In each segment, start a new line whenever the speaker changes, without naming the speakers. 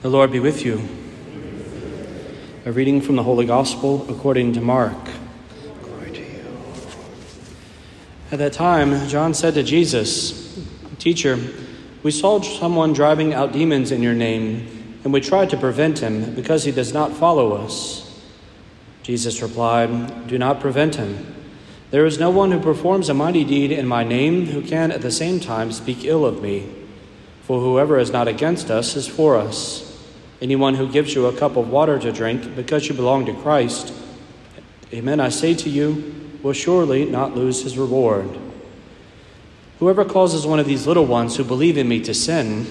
The Lord be with you. A reading from the Holy Gospel according to Mark. Glory to you. At that time, John said to Jesus, Teacher, we saw someone driving out demons in your name, and we tried to prevent him because he does not follow us. Jesus replied, Do not prevent him. There is no one who performs a mighty deed in my name who can at the same time speak ill of me. For whoever is not against us is for us. Anyone who gives you a cup of water to drink because you belong to Christ, amen, I say to you, will surely not lose his reward. Whoever causes one of these little ones who believe in me to sin,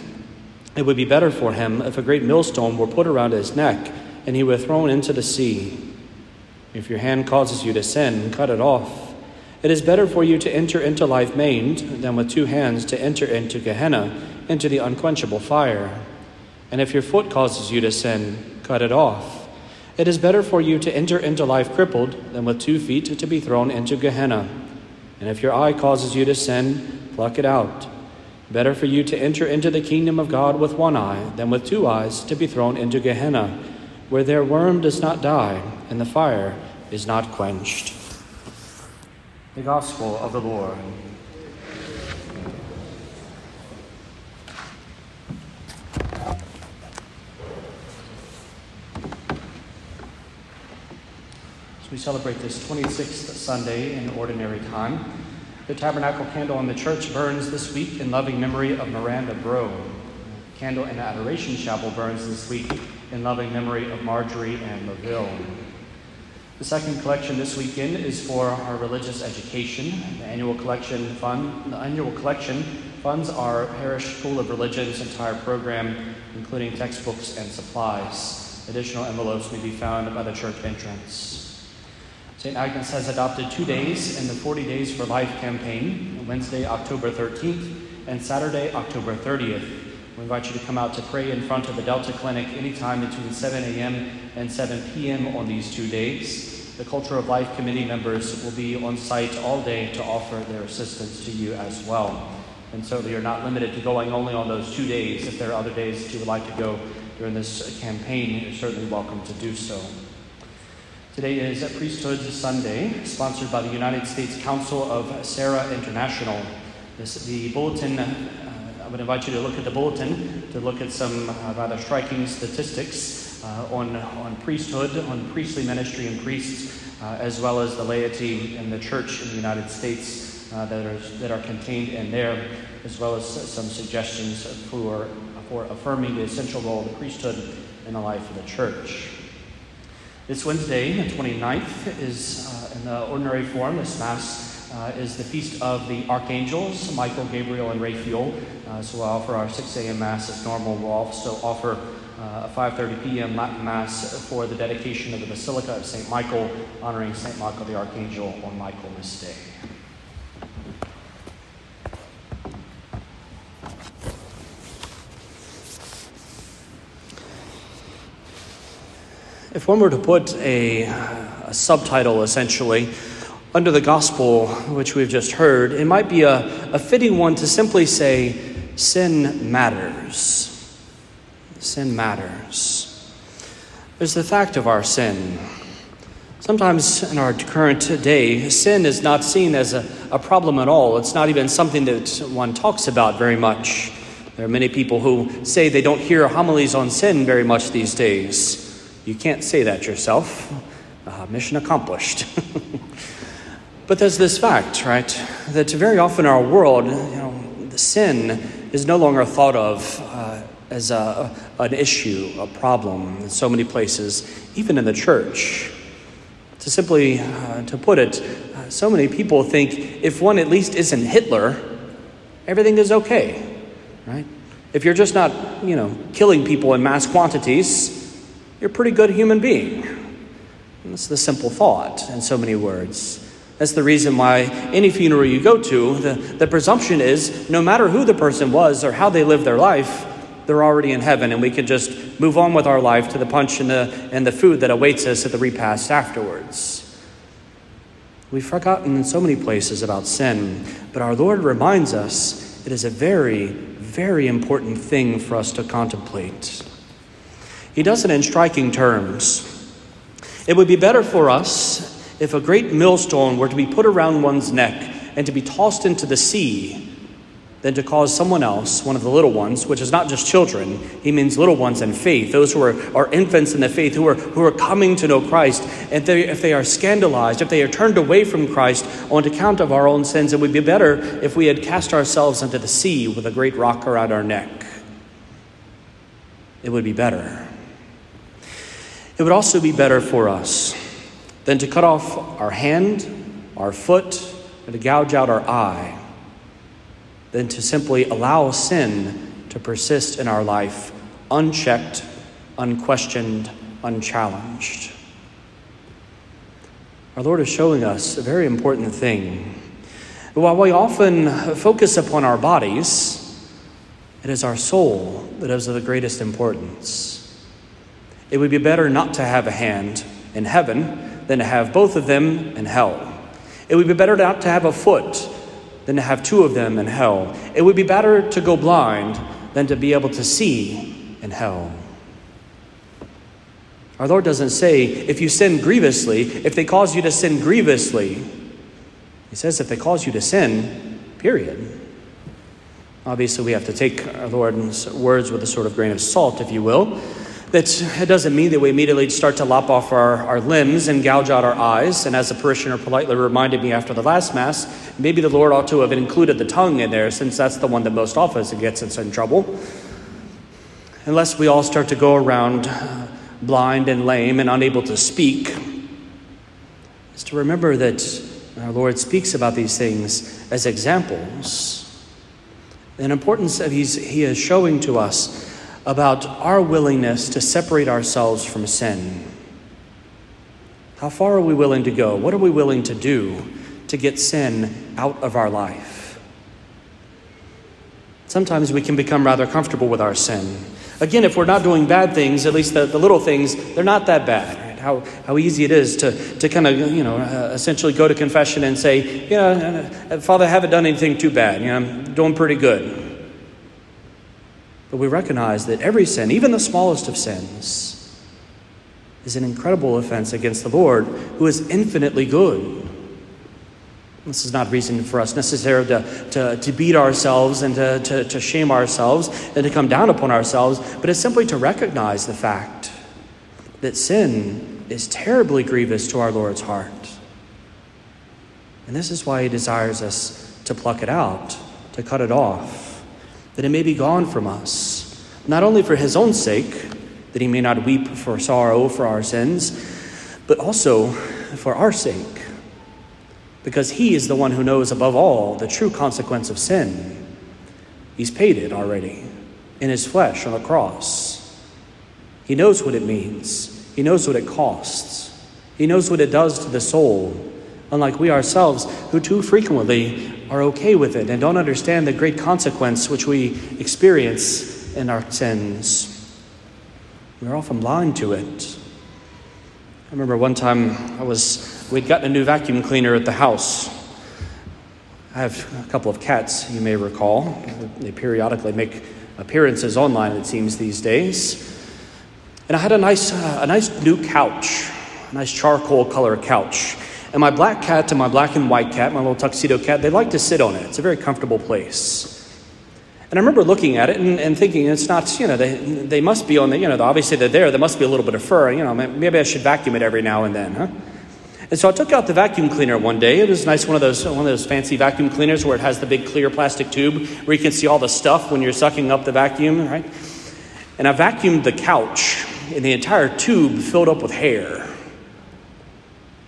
it would be better for him if a great millstone were put around his neck and he were thrown into the sea. If your hand causes you to sin, cut it off. It is better for you to enter into life maimed than with two hands to enter into Gehenna, into the unquenchable fire. And if your foot causes you to sin, cut it off. It is better for you to enter into life crippled than with two feet to be thrown into Gehenna. And if your eye causes you to sin, pluck it out. Better for you to enter into the kingdom of God with one eye than with two eyes to be thrown into Gehenna, where their worm does not die and the fire is not quenched. The Gospel of the Lord. As we celebrate this 26th Sunday in Ordinary Time, the tabernacle candle in the church burns this week in loving memory of Miranda Bro. Candle in the Adoration Chapel burns this week in loving memory of Marjorie and Laville. The second collection this weekend is for our religious education. The annual collection fund, the annual collection funds our parish school of religion's entire program, including textbooks and supplies. Additional envelopes may be found by the church entrance. St. Agnes has adopted two days in the 40 Days for Life campaign Wednesday, October 13th, and Saturday, October 30th. We invite you to come out to pray in front of the Delta Clinic anytime between 7 a.m. and 7 p.m. on these two days. The Culture of Life Committee members will be on site all day to offer their assistance to you as well. And so you're not limited to going only on those two days. If there are other days that you would like to go during this campaign, you're certainly welcome to do so. Today is Priesthood Sunday, sponsored by the United States Council of Serra International. This, the bulletin, uh, I would invite you to look at the bulletin to look at some uh, rather striking statistics uh, on, on priesthood, on priestly ministry and priests, uh, as well as the laity in the church in the United States uh, that, are, that are contained in there, as well as some suggestions for, for affirming the essential role of the priesthood in the life of the church. This Wednesday, the 29th, is uh, in the ordinary form. This Mass uh, is the feast of the archangels, Michael, Gabriel, and Raphael. Uh, so we'll offer our 6 a.m. Mass as normal. We'll also offer uh, a 5.30 p.m. Latin Mass for the dedication of the Basilica of St. Michael, honoring St. Michael the Archangel on Michaelmas Day. If one were to put a, a, subtitle essentially under the gospel which we've just heard, it might be a, a fitting one to simply say, Sin matters. Sin matters. There's the fact of our sin. Sometimes in our current day, sin is not seen as a, a problem at all. It's not even something that one talks about very much. There are many people who say they don't hear homilies on sin very much these days. You can't say that yourself. Uh, mission accomplished. but there's this fact, right, that very often in our world, you know, the sin is no longer thought of uh, as a, an issue, a problem in so many places, even in the church. To simply uh, to put it, uh, so many people think if one at least isn't Hitler, everything is okay, right? If you're just not, you know, killing people in mass quantities, you're a pretty good human being. And that's the simple thought in so many words. That's the reason why any funeral you go to, the, the presumption is no matter who the person was or how they lived their life, they're already in heaven, and we can just move on with our life to the punch and the, and the food that awaits us at the repast afterwards. We've forgotten in so many places about sin, but our Lord reminds us it is a very, very important thing for us to contemplate. He does it in striking terms. It would be better for us if a great millstone were to be put around one's neck and to be tossed into the sea than to cause someone else, one of the little ones, which is not just children, he means little ones in faith, those who are, are infants in the faith, who are, who are coming to know Christ, and they, if they are scandalized, if they are turned away from Christ on account of our own sins, it would be better if we had cast ourselves into the sea with a great rock around our neck. It would be better. It would also be better for us than to cut off our hand, our foot, and to gouge out our eye than to simply allow sin to persist in our life unchecked, unquestioned, unchallenged. Our Lord is showing us a very important thing. While we often focus upon our bodies, it is our soul that is of the greatest importance. It would be better not to have a hand in heaven than to have both of them in hell. It would be better not to have a foot than to have two of them in hell. It would be better to go blind than to be able to see in hell. Our Lord doesn't say, if you sin grievously, if they cause you to sin grievously. He says, if they cause you to sin, period. Obviously, we have to take our Lord's words with a sort of grain of salt, if you will. That it doesn't mean that we immediately start to lop off our, our limbs and gouge out our eyes. And as the parishioner politely reminded me after the last Mass, maybe the Lord ought to have included the tongue in there since that's the one that most often gets us in trouble. Unless we all start to go around uh, blind and lame and unable to speak, is to remember that our Lord speaks about these things as examples. An importance that he's, He is showing to us about our willingness to separate ourselves from sin. How far are we willing to go? What are we willing to do to get sin out of our life? Sometimes we can become rather comfortable with our sin. Again, if we're not doing bad things, at least the, the little things, they're not that bad. Right? How, how easy it is to, to kind of, you know, uh, essentially go to confession and say, you know, uh, Father, I haven't done anything too bad. You know, I'm doing pretty good. But we recognize that every sin, even the smallest of sins, is an incredible offense against the Lord, who is infinitely good. This is not reason for us necessarily to, to, to beat ourselves and to, to, to shame ourselves and to come down upon ourselves, but it's simply to recognize the fact that sin is terribly grievous to our Lord's heart. And this is why He desires us to pluck it out, to cut it off that it may be gone from us, not only for his own sake, that he may not weep for sorrow for our sins, but also for our sake, because he is the one who knows above all the true consequence of sin. He's paid it already in his flesh on the cross. He knows what it means, he knows what it costs, he knows what it does to the soul, unlike we ourselves, who too frequently are okay with it and don't understand the great consequence which we experience in our sins. We're often blind to it. I remember one time I was we'd gotten a new vacuum cleaner at the house. I have a couple of cats, you may recall. They periodically make appearances online, it seems, these days. And I had a nice, uh, a nice new couch, a nice charcoal color couch. And my black cat and my black and white cat, my little tuxedo cat, they like to sit on it. It's a very comfortable place. And I remember looking at it and, and thinking, it's not, you know, they, they must be on the, you know, obviously they're there. There must be a little bit of fur. You know, maybe I should vacuum it every now and then, huh? And so I took out the vacuum cleaner one day. It was nice, one of those one of those fancy vacuum cleaners where it has the big clear plastic tube where you can see all the stuff when you're sucking up the vacuum, right? And I vacuumed the couch, and the entire tube filled up with hair.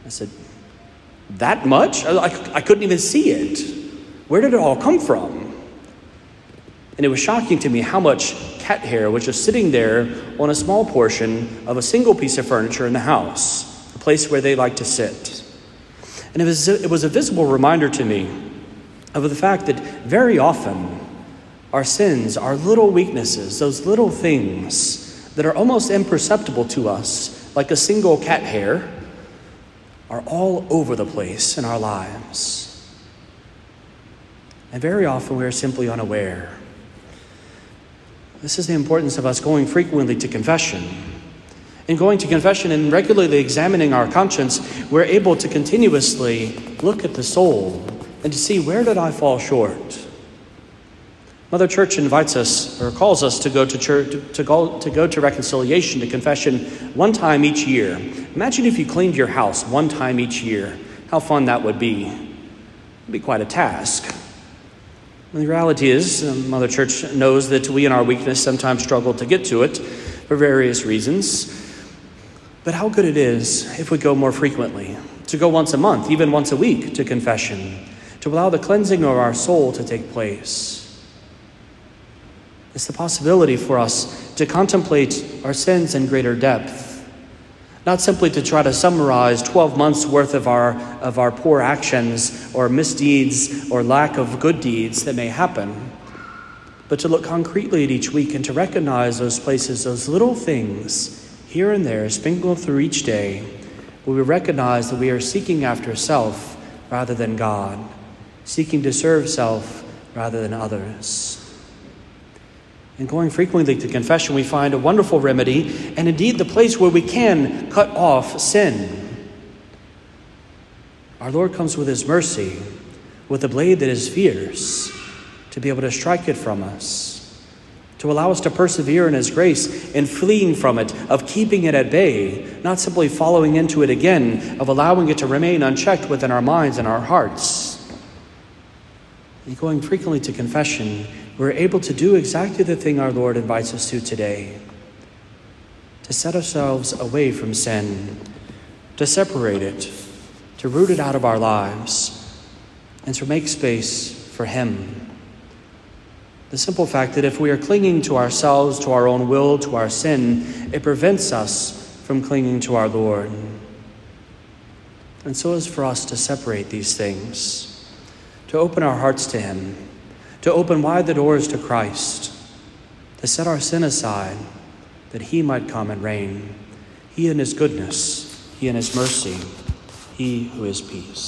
I said, that much? I, I, couldn't even see it. Where did it all come from? And it was shocking to me how much cat hair was just sitting there on a small portion of a single piece of furniture in the house, a place where they like to sit. And it was, it was a visible reminder to me of the fact that very often our sins, our little weaknesses, those little things that are almost imperceptible to us, like a single cat hair, are all over the place in our lives. And very often we are simply unaware. This is the importance of us going frequently to confession. In going to confession and regularly examining our conscience, we're able to continuously look at the soul and to see where did I fall short? Mother Church invites us or calls us to go to church to go, to go to reconciliation to confession one time each year. Imagine if you cleaned your house one time each year. How fun that would be. It'd be quite a task. And the reality is, um, Mother Church knows that we in our weakness sometimes struggle to get to it for various reasons. But how good it is if we go more frequently, to go once a month, even once a week to confession, to allow the cleansing of our soul to take place. It's the possibility for us to contemplate our sins in greater depth, not simply to try to summarize 12 months worth of our, of our poor actions or misdeeds or lack of good deeds that may happen, but to look concretely at each week and to recognize those places, those little things here and there, sprinkled through each day, where we recognize that we are seeking after self rather than God, seeking to serve self rather than others. In going frequently to confession, we find a wonderful remedy and indeed the place where we can cut off sin. Our Lord comes with His mercy, with a blade that is fierce, to be able to strike it from us, to allow us to persevere in His grace in fleeing from it, of keeping it at bay, not simply following into it again, of allowing it to remain unchecked within our minds and our hearts. And going frequently to confession, we're able to do exactly the thing our Lord invites us to today to set ourselves away from sin, to separate it, to root it out of our lives, and to make space for Him. The simple fact that if we are clinging to ourselves, to our own will, to our sin, it prevents us from clinging to our Lord. And so is for us to separate these things, to open our hearts to Him to open wide the doors to Christ, to set our sin aside, that He might come and reign. He in His goodness, He in His mercy, He who is peace.